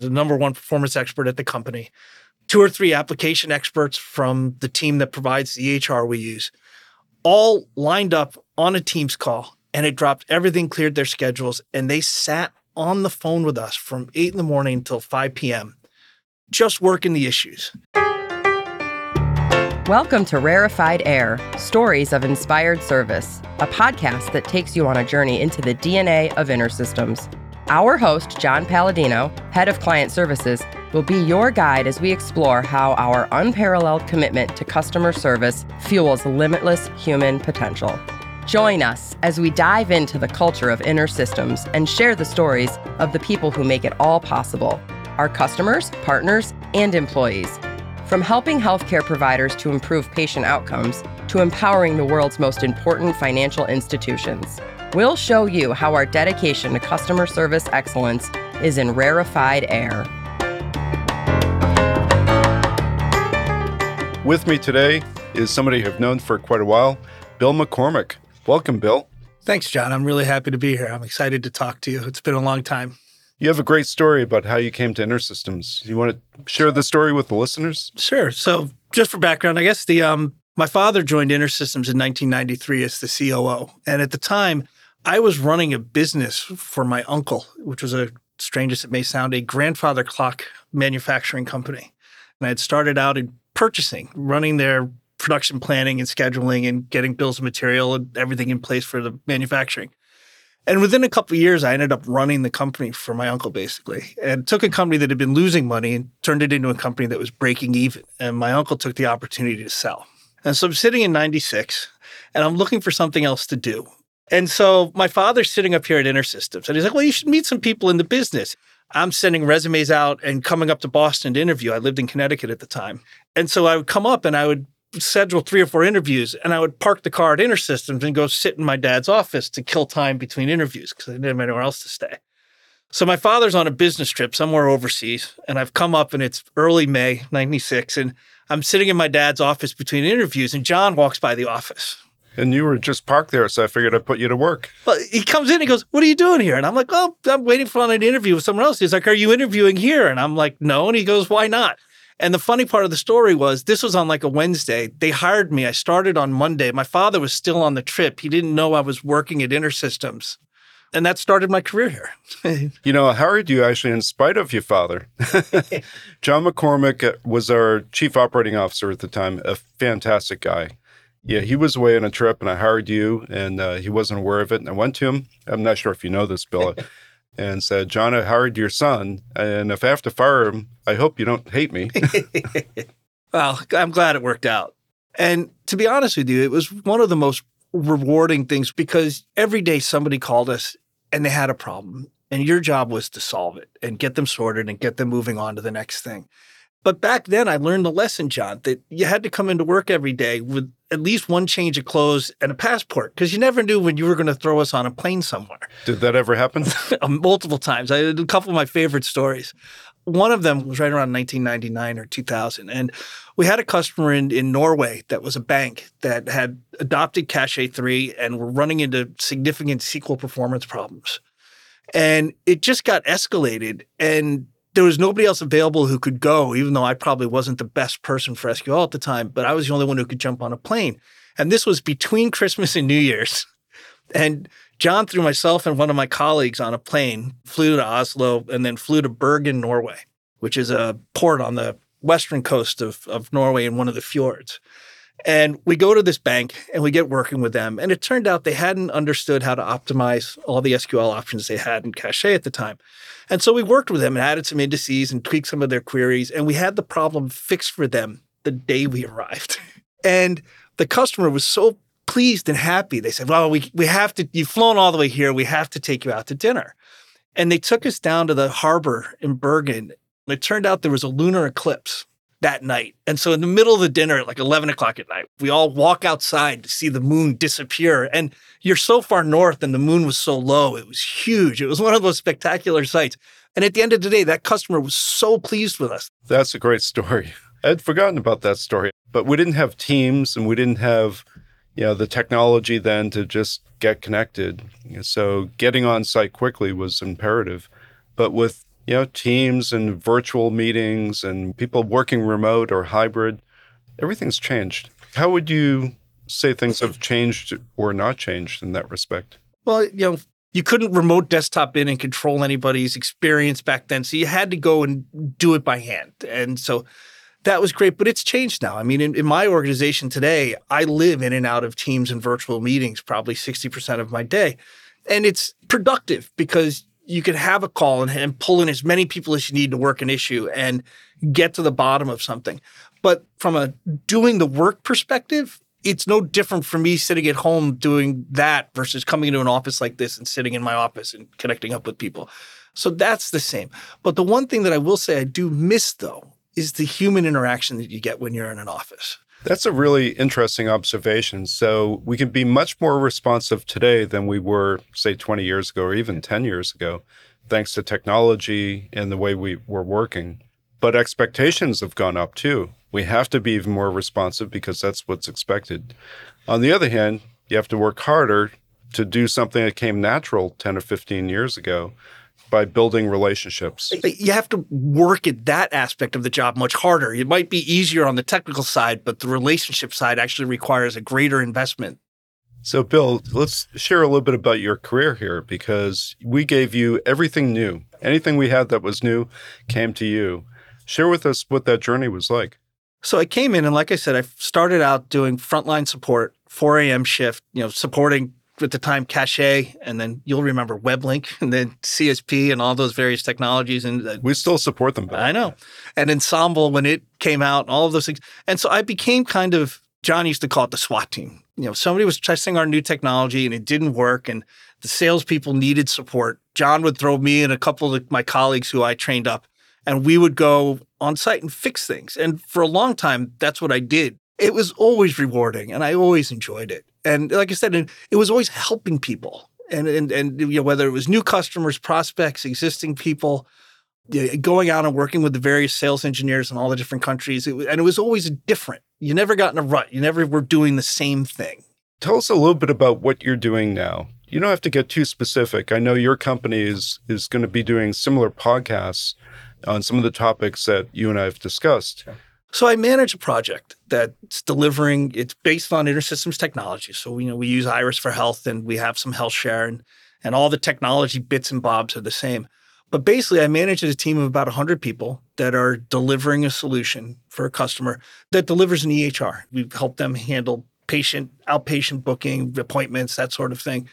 the number one performance expert at the company, two or three application experts from the team that provides the HR we use, all lined up on a Teams call. And it dropped everything, cleared their schedules, and they sat on the phone with us from 8 in the morning until 5 p.m., just working the issues. Welcome to Rarefied Air Stories of Inspired Service, a podcast that takes you on a journey into the DNA of InterSystems. Our host, John Paladino, head of client services, will be your guide as we explore how our unparalleled commitment to customer service fuels limitless human potential. Join us as we dive into the culture of InterSystems and share the stories of the people who make it all possible our customers, partners, and employees. From helping healthcare providers to improve patient outcomes to empowering the world's most important financial institutions. We'll show you how our dedication to customer service excellence is in rarefied air. With me today is somebody I've known for quite a while, Bill McCormick. Welcome, Bill. Thanks, John. I'm really happy to be here. I'm excited to talk to you. It's been a long time. You have a great story about how you came to InterSystems. You want to share the story with the listeners? Sure. So, just for background, I guess the um, my father joined InterSystems in 1993 as the COO, and at the time, I was running a business for my uncle, which was a strange as it may sound, a grandfather clock manufacturing company, and I had started out in purchasing, running their production planning and scheduling and getting bills of material and everything in place for the manufacturing. And within a couple of years, I ended up running the company for my uncle, basically, and took a company that had been losing money and turned it into a company that was breaking even. And my uncle took the opportunity to sell. And so I'm sitting in 96 and I'm looking for something else to do. And so my father's sitting up here at InterSystems and he's like, Well, you should meet some people in the business. I'm sending resumes out and coming up to Boston to interview. I lived in Connecticut at the time. And so I would come up and I would schedule three or four interviews and I would park the car at InterSystems and go sit in my dad's office to kill time between interviews because I didn't have anywhere else to stay. So my father's on a business trip somewhere overseas and I've come up and it's early May 96 and I'm sitting in my dad's office between interviews and John walks by the office. And you were just parked there, so I figured I'd put you to work. But he comes in, he goes, What are you doing here? And I'm like, Oh, I'm waiting for an interview with someone else. He's like, Are you interviewing here? And I'm like, No. And he goes, Why not? And the funny part of the story was this was on like a Wednesday. They hired me. I started on Monday. My father was still on the trip. He didn't know I was working at InterSystems. And that started my career here. you know, I hired you actually in spite of your father. John McCormick uh, was our chief operating officer at the time, a fantastic guy. Yeah, he was away on a trip and I hired you and uh, he wasn't aware of it. And I went to him. I'm not sure if you know this, Bill and said, John, I hired your son, and if I have to fire him, I hope you don't hate me. well, I'm glad it worked out. And to be honest with you, it was one of the most rewarding things because every day somebody called us and they had a problem, and your job was to solve it and get them sorted and get them moving on to the next thing. But back then, I learned the lesson, John, that you had to come into work every day with at least one change of clothes and a passport because you never knew when you were going to throw us on a plane somewhere. Did that ever happen? Uh, multiple times. I had a couple of my favorite stories. One of them was right around 1999 or 2000. And we had a customer in, in Norway that was a bank that had adopted Cache 3 and were running into significant SQL performance problems. And it just got escalated. And there was nobody else available who could go, even though I probably wasn't the best person for SQL at the time, but I was the only one who could jump on a plane. And this was between Christmas and New Year's. And John threw myself and one of my colleagues on a plane, flew to Oslo, and then flew to Bergen, Norway, which is a port on the western coast of, of Norway in one of the fjords. And we go to this bank and we get working with them. And it turned out they hadn't understood how to optimize all the SQL options they had in Cache at the time. And so we worked with them and added some indices and tweaked some of their queries. And we had the problem fixed for them the day we arrived. and the customer was so pleased and happy. They said, Well, we, we have to, you've flown all the way here. We have to take you out to dinner. And they took us down to the harbor in Bergen. It turned out there was a lunar eclipse that night. And so in the middle of the dinner at like 11 o'clock at night, we all walk outside to see the moon disappear. And you're so far north and the moon was so low. It was huge. It was one of those spectacular sights. And at the end of the day, that customer was so pleased with us. That's a great story. I'd forgotten about that story, but we didn't have teams and we didn't have, you know, the technology then to just get connected. So getting on site quickly was imperative. But with you know, teams and virtual meetings and people working remote or hybrid. Everything's changed. How would you say things have changed or not changed in that respect? Well, you know, you couldn't remote desktop in and control anybody's experience back then. So you had to go and do it by hand. And so that was great, but it's changed now. I mean, in, in, my organization today, I live in and out of teams and virtual meetings probably 60% of my day. And it's productive because you can have a call and, and pull in as many people as you need to work an issue and get to the bottom of something. But from a doing the work perspective, it's no different for me sitting at home doing that versus coming into an office like this and sitting in my office and connecting up with people. So that's the same. But the one thing that I will say I do miss though is the human interaction that you get when you're in an office. That's a really interesting observation. So we can be much more responsive today than we were, say, 20 years ago or even 10 years ago, thanks to technology and the way we were working. But expectations have gone up too. We have to be even more responsive because that's what's expected. On the other hand, you have to work harder to do something that came natural 10 or 15 years ago by building relationships. You have to work at that aspect of the job much harder. It might be easier on the technical side, but the relationship side actually requires a greater investment. So, Bill, let's share a little bit about your career here because we gave you everything new. Anything we had that was new came to you. Share with us what that journey was like. So I came in and like I said, I started out doing frontline support, 4 a.m. shift, you know, supporting at the time Cache, and then you'll remember WebLink, and then CSP, and all those various technologies. And uh, we still support them. I know, and Ensemble when it came out, and all of those things. And so I became kind of John used to call it the SWAT team. You know, somebody was testing our new technology and it didn't work, and the salespeople needed support. John would throw me and a couple of my colleagues who I trained up, and we would go on site and fix things. And for a long time, that's what I did. It was always rewarding, and I always enjoyed it and like I said, it was always helping people, and and and you know whether it was new customers, prospects, existing people, going out and working with the various sales engineers in all the different countries, it, and it was always different. You never got in a rut. You never were doing the same thing. Tell us a little bit about what you're doing now. You don't have to get too specific. I know your company is is going to be doing similar podcasts on some of the topics that you and I have discussed. So I manage a project that's delivering. It's based on InterSystems technology. So you know we use Iris for health, and we have some HealthShare, and and all the technology bits and bobs are the same. But basically, I manage a team of about 100 people that are delivering a solution for a customer that delivers an EHR. We've helped them handle patient, outpatient booking, appointments, that sort of thing.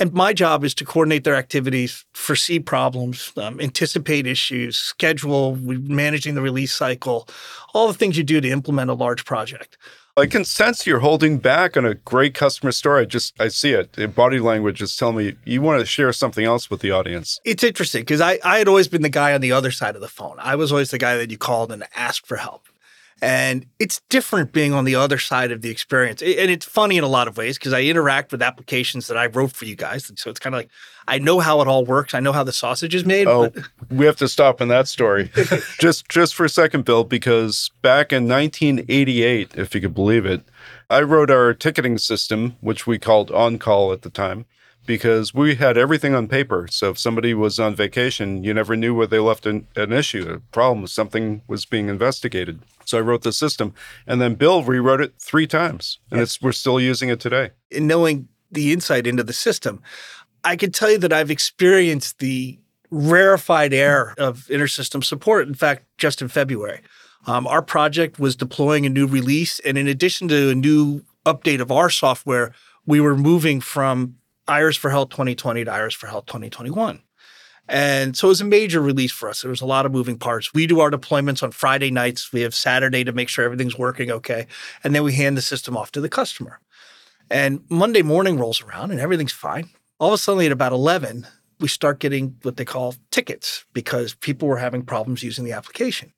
And my job is to coordinate their activities, foresee problems, um, anticipate issues, schedule, managing the release cycle, all the things you do to implement a large project. I can sense you're holding back on a great customer story. I just I see it. The body language is telling me you want to share something else with the audience. It's interesting because I, I had always been the guy on the other side of the phone. I was always the guy that you called and asked for help. And it's different being on the other side of the experience. And it's funny in a lot of ways because I interact with applications that I wrote for you guys. So it's kind of like I know how it all works. I know how the sausage is made. Oh, but... we have to stop in that story. just just for a second, Bill, because back in 1988, if you could believe it, I wrote our ticketing system, which we called On Call at the time because we had everything on paper. So if somebody was on vacation, you never knew where they left an, an issue, a problem, something was being investigated. So I wrote the system, and then Bill rewrote it three times, and yes. it's we're still using it today. In knowing the insight into the system, I can tell you that I've experienced the rarefied air of InterSystem support. In fact, just in February, um, our project was deploying a new release, and in addition to a new update of our software, we were moving from Iris for Health 2020 to Iris for Health 2021. And so it was a major release for us. There was a lot of moving parts. We do our deployments on Friday nights. We have Saturday to make sure everything's working okay. And then we hand the system off to the customer. And Monday morning rolls around and everything's fine. All of a sudden at about 11, we start getting what they call tickets because people were having problems using the application.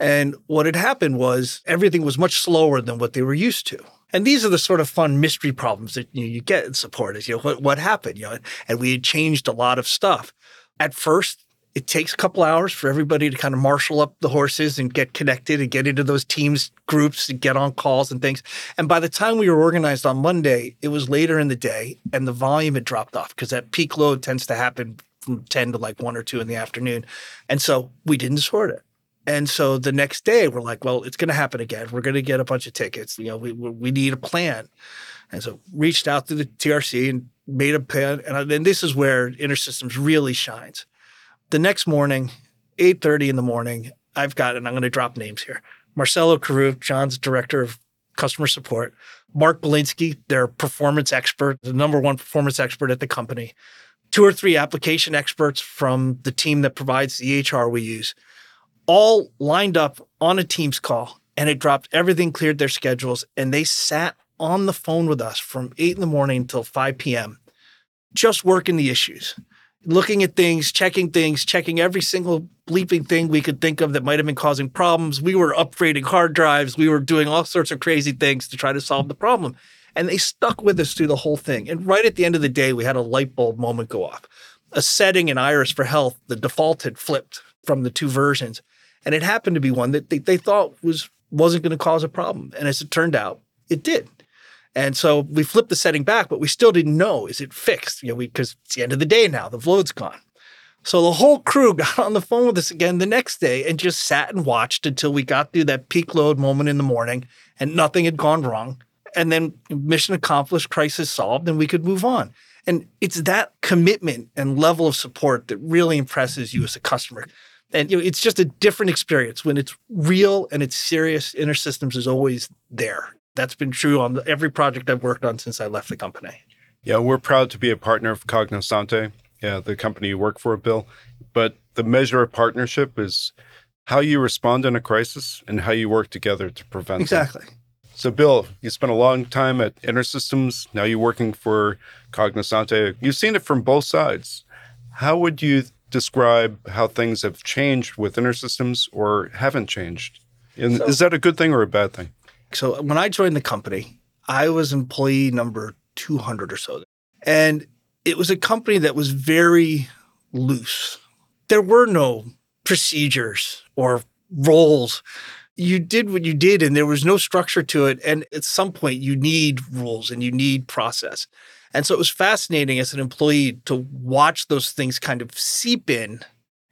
And what had happened was everything was much slower than what they were used to. And these are the sort of fun mystery problems that you, know, you get in support is, you know, what, what happened, you know, and we had changed a lot of stuff. At first, it takes a couple hours for everybody to kind of marshal up the horses and get connected and get into those teams groups and get on calls and things. And by the time we were organized on Monday, it was later in the day and the volume had dropped off because that peak load tends to happen from 10 to like 1 or 2 in the afternoon. And so we didn't sort it. And so the next day we're like, well, it's going to happen again. We're going to get a bunch of tickets. You know, we we need a plan. And so reached out to the TRC and made a plan. And then this is where InterSystems really shines. The next morning, 8:30 in the morning, I've got, and I'm going to drop names here. Marcelo Carew, John's director of customer support. Mark Belinsky, their performance expert, the number one performance expert at the company. Two or three application experts from the team that provides the HR we use, all lined up on a Teams call. And it dropped everything, cleared their schedules, and they sat on the phone with us from 8 in the morning until 5 p.m., just working the issues looking at things, checking things, checking every single bleeping thing we could think of that might have been causing problems. We were upgrading hard drives. We were doing all sorts of crazy things to try to solve the problem. And they stuck with us through the whole thing. And right at the end of the day, we had a light bulb moment go off. A setting in Iris for Health, the default had flipped from the two versions. And it happened to be one that they, they thought was wasn't going to cause a problem. And as it turned out, it did. And so we flipped the setting back, but we still didn't know is it fixed? You know, because it's the end of the day now, the load's gone. So the whole crew got on the phone with us again the next day and just sat and watched until we got through that peak load moment in the morning and nothing had gone wrong. And then mission accomplished, crisis solved, and we could move on. And it's that commitment and level of support that really impresses you as a customer. And you know, it's just a different experience when it's real and it's serious. InterSystems is always there that's been true on every project I've worked on since I left the company. Yeah, we're proud to be a partner of Cognosante, yeah, the company you work for, Bill. But the measure of partnership is how you respond in a crisis and how you work together to prevent exactly. Them. So, Bill, you spent a long time at InterSystems. Now you're working for Cognosante. You've seen it from both sides. How would you describe how things have changed with InterSystems or haven't changed? And so, is that a good thing or a bad thing? So when I joined the company, I was employee number 200 or so. And it was a company that was very loose. There were no procedures or roles. You did what you did, and there was no structure to it. And at some point, you need rules and you need process. And so it was fascinating as an employee to watch those things kind of seep in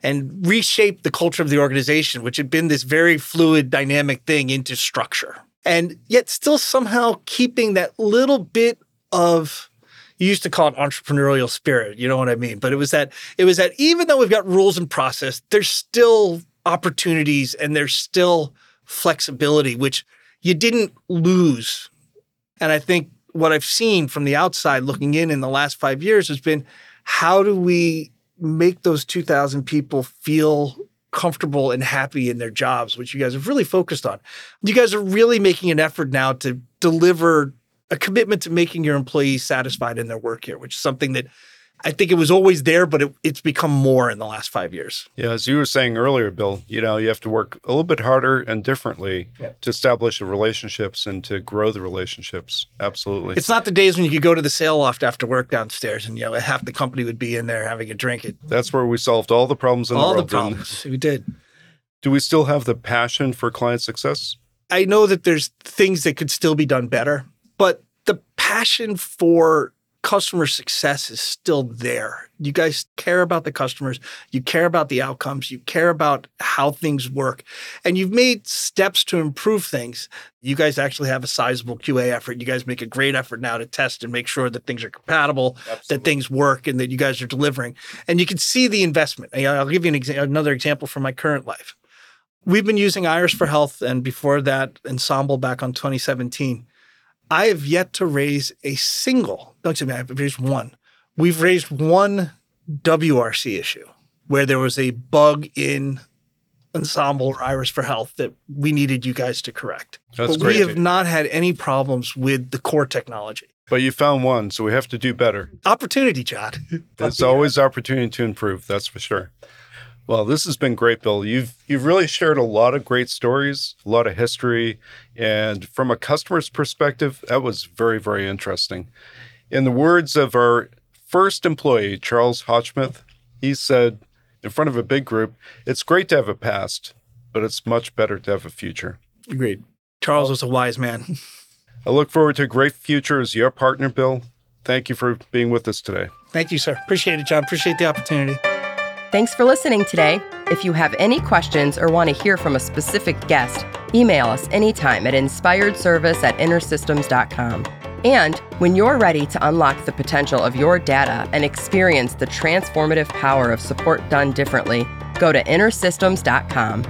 and reshape the culture of the organization, which had been this very fluid, dynamic thing into structure. And yet still somehow keeping that little bit of you used to call it entrepreneurial spirit you know what i mean? But it was that it was that even though we've got rules and process there's still opportunities and there's still flexibility which you didn't lose. And i think what i've seen from the outside looking in in the last 5 years has been how do we make those 2000 people feel comfortable and happy in their jobs, which you guys have really focused on. You guys are really making an effort now to deliver a commitment to making your employees satisfied in their work here, which is something that I think it was always there, but it, it's become more in the last five years. Yeah, as you were saying earlier, Bill, you know, you have to work a little bit harder and differently yeah. to establish the relationships and to grow the relationships. Absolutely. It's not the days when you could go to the sail loft after work downstairs and, you know, half the company would be in there having a drink. It, That's where we solved all the problems in all the world. All the problems. We did. Do we still have the passion for client success? I know that there's things that could still be done better, but the passion for customer success is still there. You guys care about the customers, you care about the outcomes, you care about how things work, and you've made steps to improve things. You guys actually have a sizable QA effort. You guys make a great effort now to test and make sure that things are compatible, Absolutely. that things work, and that you guys are delivering. And you can see the investment. I'll give you an exa- another example from my current life. We've been using Iris for Health, and before that, Ensemble back on 2017 I have yet to raise a single, don't you mean I've raised one. We've raised one WRC issue where there was a bug in Ensemble or Iris for Health that we needed you guys to correct. That's but we have not had any problems with the core technology. But you found one, so we have to do better. Opportunity, John. There's always opportunity to improve, that's for sure. Well, this has been great, Bill. You've you've really shared a lot of great stories, a lot of history, and from a customer's perspective, that was very very interesting. In the words of our first employee, Charles Hotchmuth, he said in front of a big group, "It's great to have a past, but it's much better to have a future." Agreed. Charles was a wise man. I look forward to a great future as your partner, Bill. Thank you for being with us today. Thank you, sir. Appreciate it, John. Appreciate the opportunity. Thanks for listening today. If you have any questions or want to hear from a specific guest, email us anytime at inspiredservice at intersystems.com. And when you're ready to unlock the potential of your data and experience the transformative power of support done differently, go to intersystems.com.